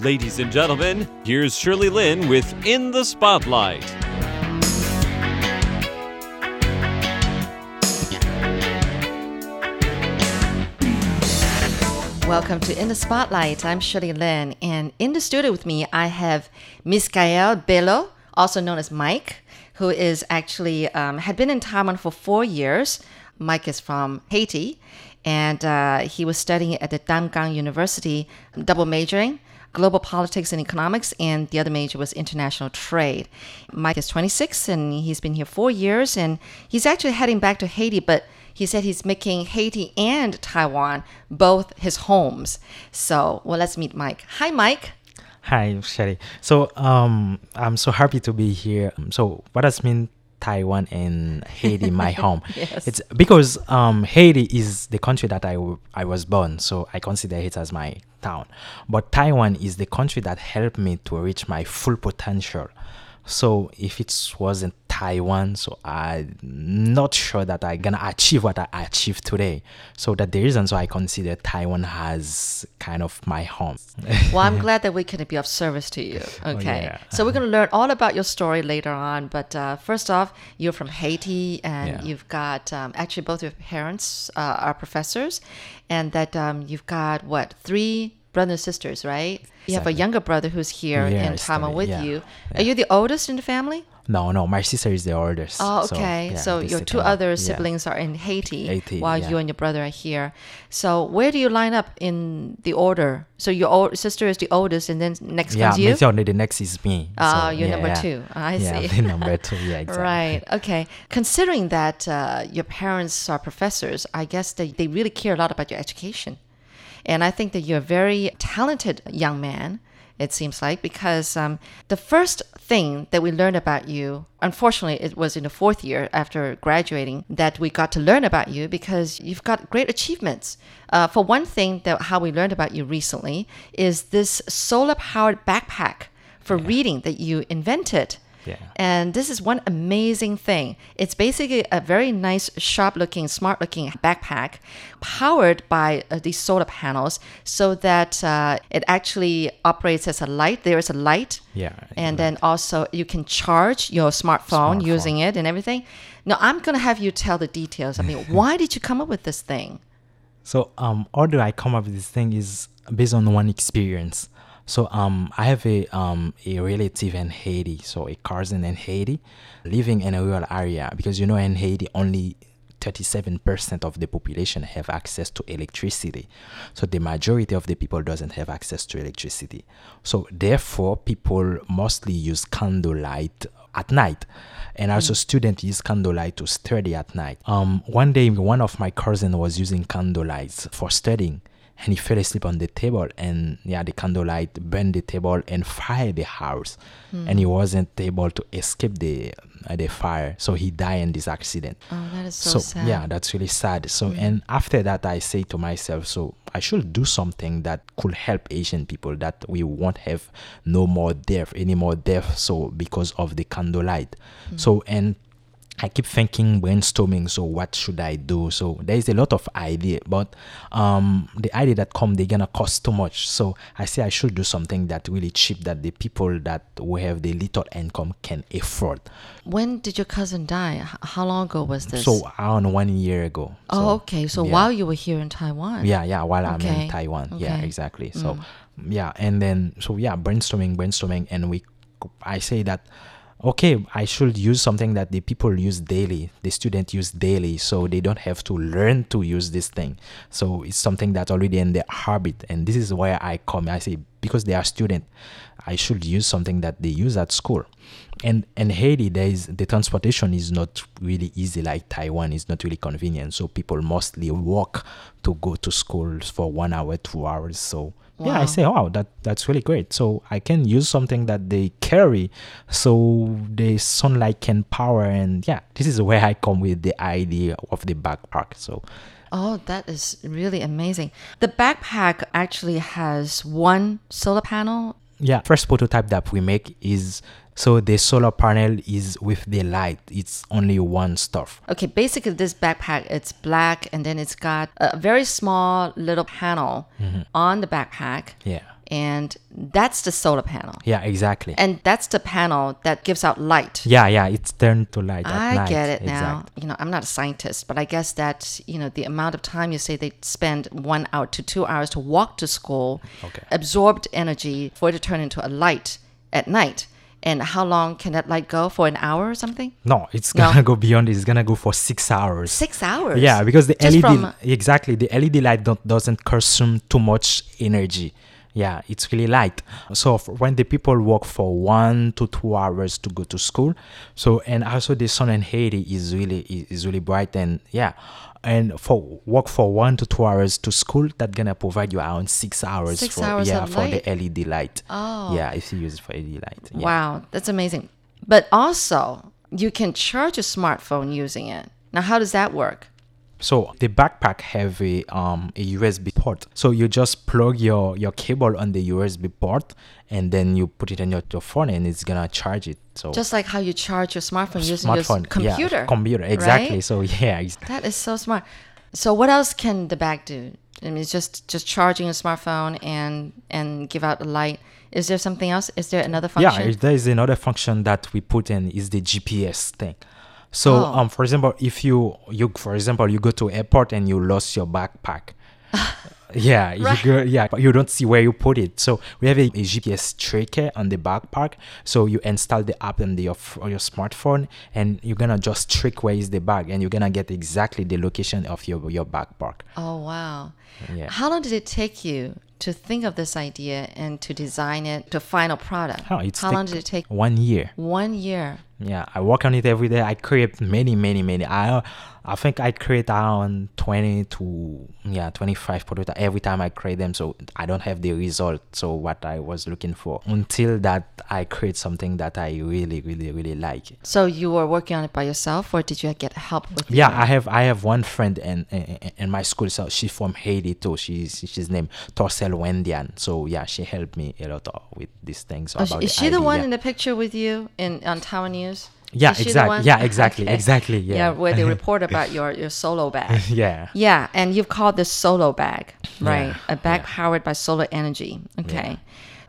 Ladies and gentlemen, here's Shirley Lin with In the Spotlight. Welcome to In the Spotlight. I'm Shirley Lin, and in the studio with me, I have Miskael Bellot, also known as Mike, who is actually um, had been in Taiwan for four years. Mike is from Haiti, and uh, he was studying at the Tamkang University, double majoring global politics and economics, and the other major was international trade. Mike is 26, and he's been here four years, and he's actually heading back to Haiti, but he said he's making Haiti and Taiwan both his homes. So, well, let's meet Mike. Hi, Mike. Hi, Sherry. So, um, I'm so happy to be here. So, what does mean Taiwan and Haiti my home? Yes. It's because um, Haiti is the country that I, w- I was born, so I consider it as my town. But Taiwan is the country that helped me to reach my full potential. So if it wasn't Taiwan, so I'm not sure that I gonna achieve what I achieved today. So that the reason so I consider Taiwan as kind of my home. Well, I'm glad that we can be of service to you. Okay. yeah. So, we're going to learn all about your story later on. But uh, first off, you're from Haiti and Yeah. you've got um, actually both your parents uh, are professors, and that um, you've got what, three brothers and sisters, right? You have a younger brother who's here Yeah, in Taiwan with yeah, you. Are you the oldest in the family? No, no, my sister is the oldest. Oh, okay. So, the your two other Yeah. siblings are in Haiti, Haiti, while yeah. you and your brother are here. So, where do you line up in the order? So, your old sister is the oldest, and then next Yeah, comes you. only the next is me. Oh, So, you're yeah, number yeah. two. I yeah, see. the number two. Yeah, exactly. Right. Okay. Considering that uh, your parents are professors, I guess they, they really care a lot about your education. And I think that you're a very talented young man, it seems like, because um, the first thing that we learned about you, unfortunately, it was in the fourth year after graduating that we got to learn about you because you've got great achievements. Uh, for one thing, that how we learned about you recently is this solar powered backpack for reading that you invented. Yeah. And this is one amazing thing. It's basically a very nice, sharp looking, smart looking backpack powered by uh, these solar panels so that uh, it actually operates as a light. There is a light. Yeah, And then also you can charge your smartphone, Smartphone. using it and everything. Now, I'm going to have you tell the details. I mean, why did you come up with this thing? So um, although I come up with this thing is based on one experience. So um, I have a um a relative in Haiti, so a cousin in Haiti, living in a rural area. Because you know in Haiti only 37% of the population have access to electricity. So the majority of the people doesn't have access to electricity. So therefore people mostly use candlelight at night. And also students use candlelight to study at night. Um one day one of my cousin was using candlelight for studying and he fell asleep on the table and yeah the candlelight burned the table and fired the house. Hmm. And he wasn't able to escape the uh, the fire. So he died in this accident. Oh, that is so, sad. yeah that's really sad. So hmm. and after that i say to myself so i should do something that could help haitian people that we won't have no more death any more death so because of the candlelight. Hmm. So and I keep thinking, brainstorming. So what should I do? So there is a lot of idea, but um, the idea that come they're gonna cost too much. So I say I should do something that really cheap that the people that we have the little income can afford. When did your cousin die? How long ago was this? So around one year ago. oh, okay. So yeah. while you were here in Taiwan. yeah yeah while i'm in taiwan yeah Okay. Mm. exactly so yeah and then so yeah brainstorming brainstorming and we i say that okay i should use something that the people use daily the student use daily so they don't have to learn to use this thing. So it's something that's already in their habit and this is where i come i say because they are student i should use something that they use at school and in Haiti, there is the transportation is not really easy like Taiwan. is not really convenient, so people mostly walk to go to school for one hour, two hours. So yeah, I Wow. say, wow, that that's really great. So I can use something that they carry, so the sunlight can power, and yeah, this is where I come with the idea of the backpack. So Oh, that is really amazing. The backpack actually has one solar panel. yeah, first prototype that we make is so the solar panel is with the light. It's only one stuff. Okay, basically this backpack it's black and then it's got a very small little panel mm-hmm. on the backpack. Yeah. And that's the solar panel. Yeah, exactly. And that's the panel that gives out light. yeah, yeah, it's turned to light I night. get it now. You know, I'm not a scientist, but I guess that, you know, the amount of time you say they spend one hour to two hours to walk to school, Okay. absorbed energy for it to turn into a light at night. And how long can that light go? For an hour or something? No, it's gonna go beyond. It's gonna go for six hours. Six hours. Yeah, because the Just LED exactly the LED light don't, doesn't consume too much energy. Yeah, it's really light. So when the people walk for one to two hours to go to school, so and also the sun in Haiti is really is, really bright and yeah, and for walk for one to two hours to school, that gonna provide you around six hours Six for hours yeah for light? the LED light. Oh. yeah, if you use it for LED light. Yeah. Wow, that's amazing. But also, you can charge a smartphone using it. Now, how does that work? So the backpack have a um a USB port. So you just plug your your cable on the USB port and then you put it on your, your phone and it's gonna charge it. So Just like how you charge your smartphone using your smartphone, computer. yeah, computer exactly. right? So yeah, That is so smart. So what else can the bag do? I mean, it's just just charging a smartphone and and give out the light. Is there something else? Is there another yeah. function? it- There is another function that we put in is the GPS thing. So Oh. um, for example, if you you for example you go to airport and you lost your backpack. Yeah, Right. you go, yeah, but you don't see where you put it. So we have a, a GPS tracker on the backpack. So you install the app on the, your on your smartphone, and you're gonna just track where is the bag, and you're gonna get exactly the location of your your backpack. oh wow. Yeah. How long did it take you to think of this idea and to design it to final product? Oh, How long did it take? One year. One year. Yeah, I work on it every day. I create many, many, many. I I think I create around twenty to yeah twenty five products every time I create them. So I don't have the result. So what I was looking for until that I create something that I really, really, really like. So you were working on it by yourself, or did you get help with? Yeah, your- I have I have one friend in in, in my school. So she's from Haiti too. She's she's named Torcel Wendian. So yeah, she helped me a lot with these things. Oh, about is she the idea. one in the picture with you in on Taiwan News? Yeah, Is exactly. Yeah, exactly, exactly, yeah. where they report about your your solo bag. Yeah. Yeah, and you've called this solo bag, right? Yeah, A bag yeah. powered by solar energy. Okay.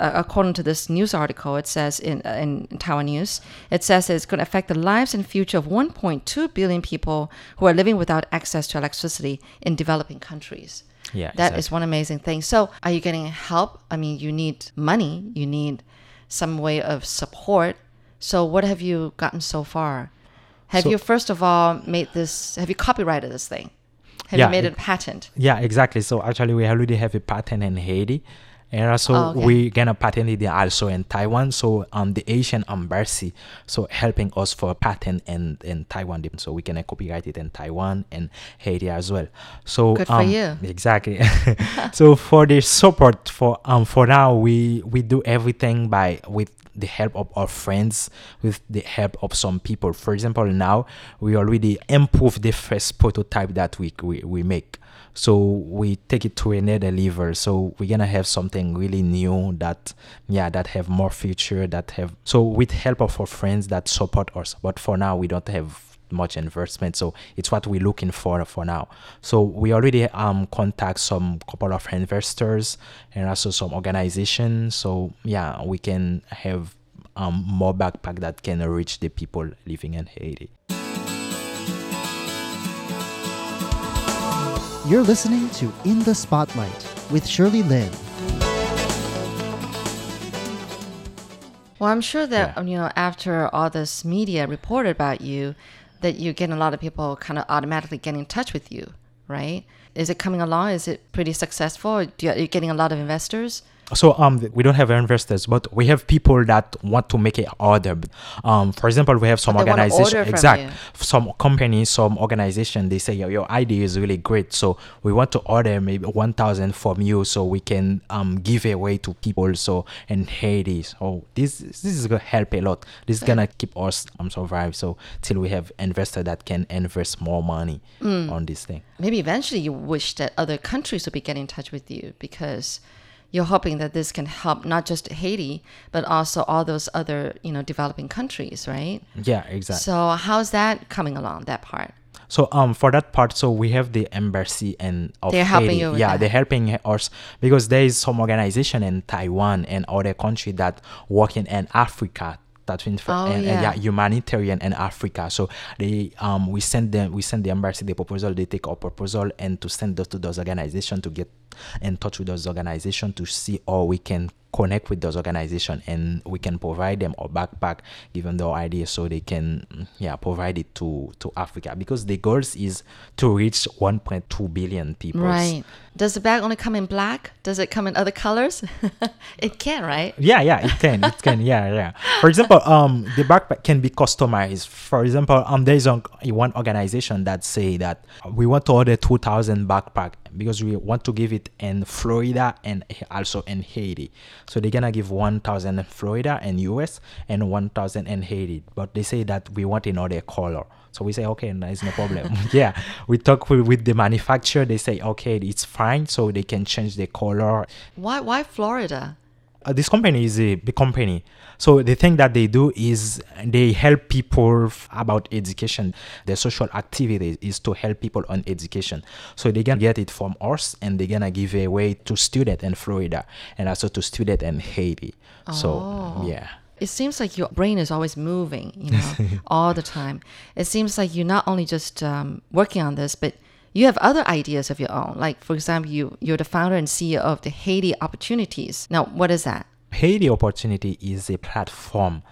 Uh, according to this news article, it says in, uh, in Taiwan News, it says it's going to affect the lives and future of 1.2 billion people who are living without access to electricity in developing countries. Yeah, that is exactly. one amazing thing. So, are you getting help? I mean, you need money, you need some way of support. So, what have you gotten so far? Have So- you first of all made this? Have you copyrighted this thing? Have Yeah, you made it- a patent? Yeah, exactly. So actually, we already have a patent in Haiti, and also Oh, okay. we gonna patent it also in Taiwan. So um, the Haitian embassy so helping us for patent in in Taiwan, so we can copyright it in Taiwan and Haiti as well. So Good for um, you. Exactly. so for the support for um for now we we do everything by with the help of our friends with the help of some people. For example now we already improve the first prototype that we we, we make. So we take it to another level. So we're gonna have something really new that yeah that have more feature that have so with help of our friends that support us. But for now we don't have much investment so it's what we're looking for for now so we already um contact some couple of investors and also some organizations so yeah we can have um more backpack that can reach the people living in haiti You're listening to In the Spotlight with Shirley Lin. Well, I'm sure that Yeah. you know after all this media reported about you, that you're getting a lot of people kind of automatically get in touch with you, right? Is it coming along? Is it pretty successful? You, are you getting a lot of investors? So um we don't have investors but we have people that want to make an order um for example we have some organization exact some companies some organization they say your, your idea is really great so we want to order maybe 1000 from you so we can um give away to people so in haiti so this this is gonna help a lot. This is gonna keep us um survive so till we have investor that can invest more money Mm. on this thing. Maybe eventually you wish that other countries would be getting in touch with you because you're hoping that this can help not just Haiti but also all those other you know developing countries, right? yeah exactly So how's that coming along? That part? So um for that part, so we have the embassy and of They're helping Haiti. you yeah, that. they're helping us because there is some organization in Taiwan and other country that working in Africa. That Oh, and, and yeah. yeah, humanitarian in Africa. So they um we send them we send the embassy the proposal. They take our proposal and to send those to those organizations to get in touch with those organizations to see how we can connect with those organizations and we can provide them a backpack given their idea so they can mm, yeah provide it to to africa because the goals is to reach 1.2 billion people Right. Does the bag only come in black? Does it come in other colors? it can, right? yeah yeah it can it can yeah yeah for example um the backpack can be customized for example um there's a, one organization that say that we want to order 2000 backpack because we want to give it in florida and also in haiti. So they're gonna give 1000 in florida and us and 1000 in haiti. But they say that we want another color. So we say okay there's no problem. Yeah we talk with, with the manufacturer. They say okay it's fine. So they can change the color. Why why Florida? Uh, this company is a big company. So the thing that they do is they help people f- about education. Their social activity is to help people on education. So they can get it from us and they're gonna give away to student in florida and also to student in haiti. So yeah. It seems like your brain is always moving, you know, all the time. It seems like you're not only just um, working on this, but you have other ideas of your own. Like, for example, you you're the founder and CEO of the Haiti Opportunities. Now, what is that? Haiti Opportunity is a platform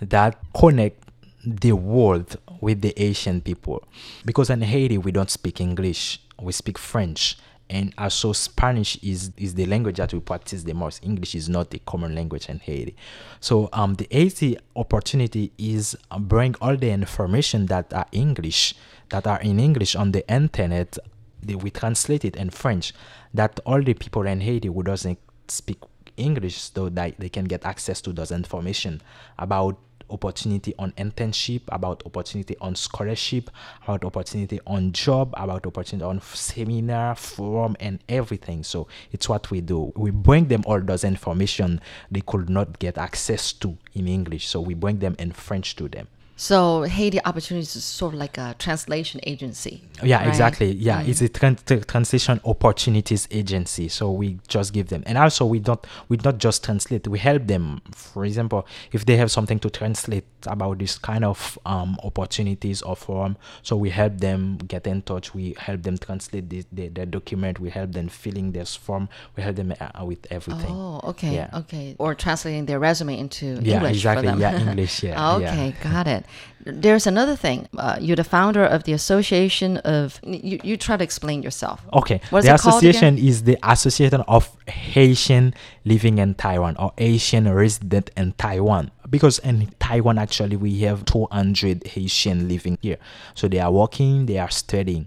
that connect the world with the Haitian people. Because in Haiti we don't speak English, we speak French. And also Spanish is, is the language that we practice the most. English is not a common language in Haiti. So um, the Haiti opportunity is uh, bring all the information that are English, that are in English on the internet they, we translate it in French that all the people in Haiti who doesn't speak English so that they can get access to those information about opportunity on internship about opportunity on scholarship about opportunity on job about opportunity on seminar forum and everything. So it's what we do. We bring them all those information they could not get access to in english. So we bring them in french to them So Haiti Opportunities is sort of like a translation agency. yeah right? exactly yeah it's a tran- tr- translation opportunities agency so we just give them and also we don't we not just translate we help them for example if they have something to translate about this kind of um, opportunities or form, so we help them get in touch we help them translate the, document we help them filling this form we help them uh, with everything Oh, okay, Yeah. okay. Or translating their resume into Yeah, English exactly. for them. Yeah, English, yeah, yeah. okay, got it. There's another thing. Uh, you're the founder of the Association of. You, you try to explain yourself. Okay. What is the it called again? association is the Association of Haitian living in Taiwan or Haitian resident in Taiwan. Because in Taiwan actually we have 200 Haitian living here. So they are working, they are studying.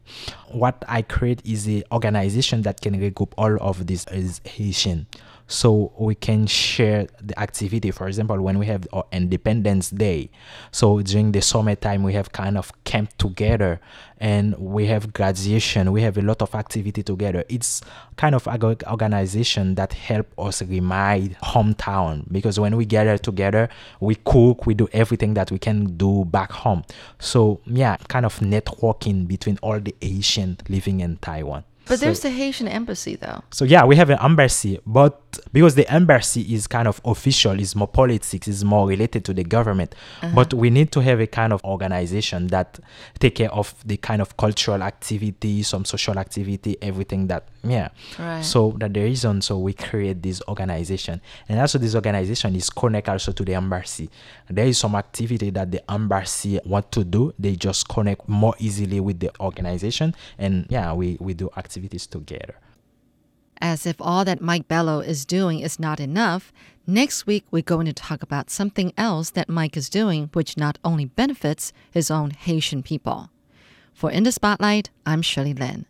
What I create is a organization that can regroup all of these is Haitian. So we can share the activity. For example, when we have our Independence Day, so during the summertime we have kind of camp together, and we have graduation. We have a lot of activity together. It's kind of organization that help us remind hometown because when we gather together, we cook, we do everything that we can do back home. So yeah, kind of networking between all the Haitian living in Taiwan. But So- there's the Haitian embassy, though. so yeah, we have an embassy, but because the embassy is kind of official, is more politics, is more related to the government. Uh-huh. But we need to have a kind of organization that take care of the kind of cultural activity, some social activity, everything that yeah. Right. So that the reason so we create this organization, and also this organization is connect also to the embassy. There is some activity that the embassy want to do. They just connect more easily with the organization, and yeah, we we do activities together. As if all that Mike Bellot is doing is not enough, next week we're going to talk about something else that Mike is doing, which not only benefits his own Haitian people. For In the Spotlight, I'm Shirley Lin.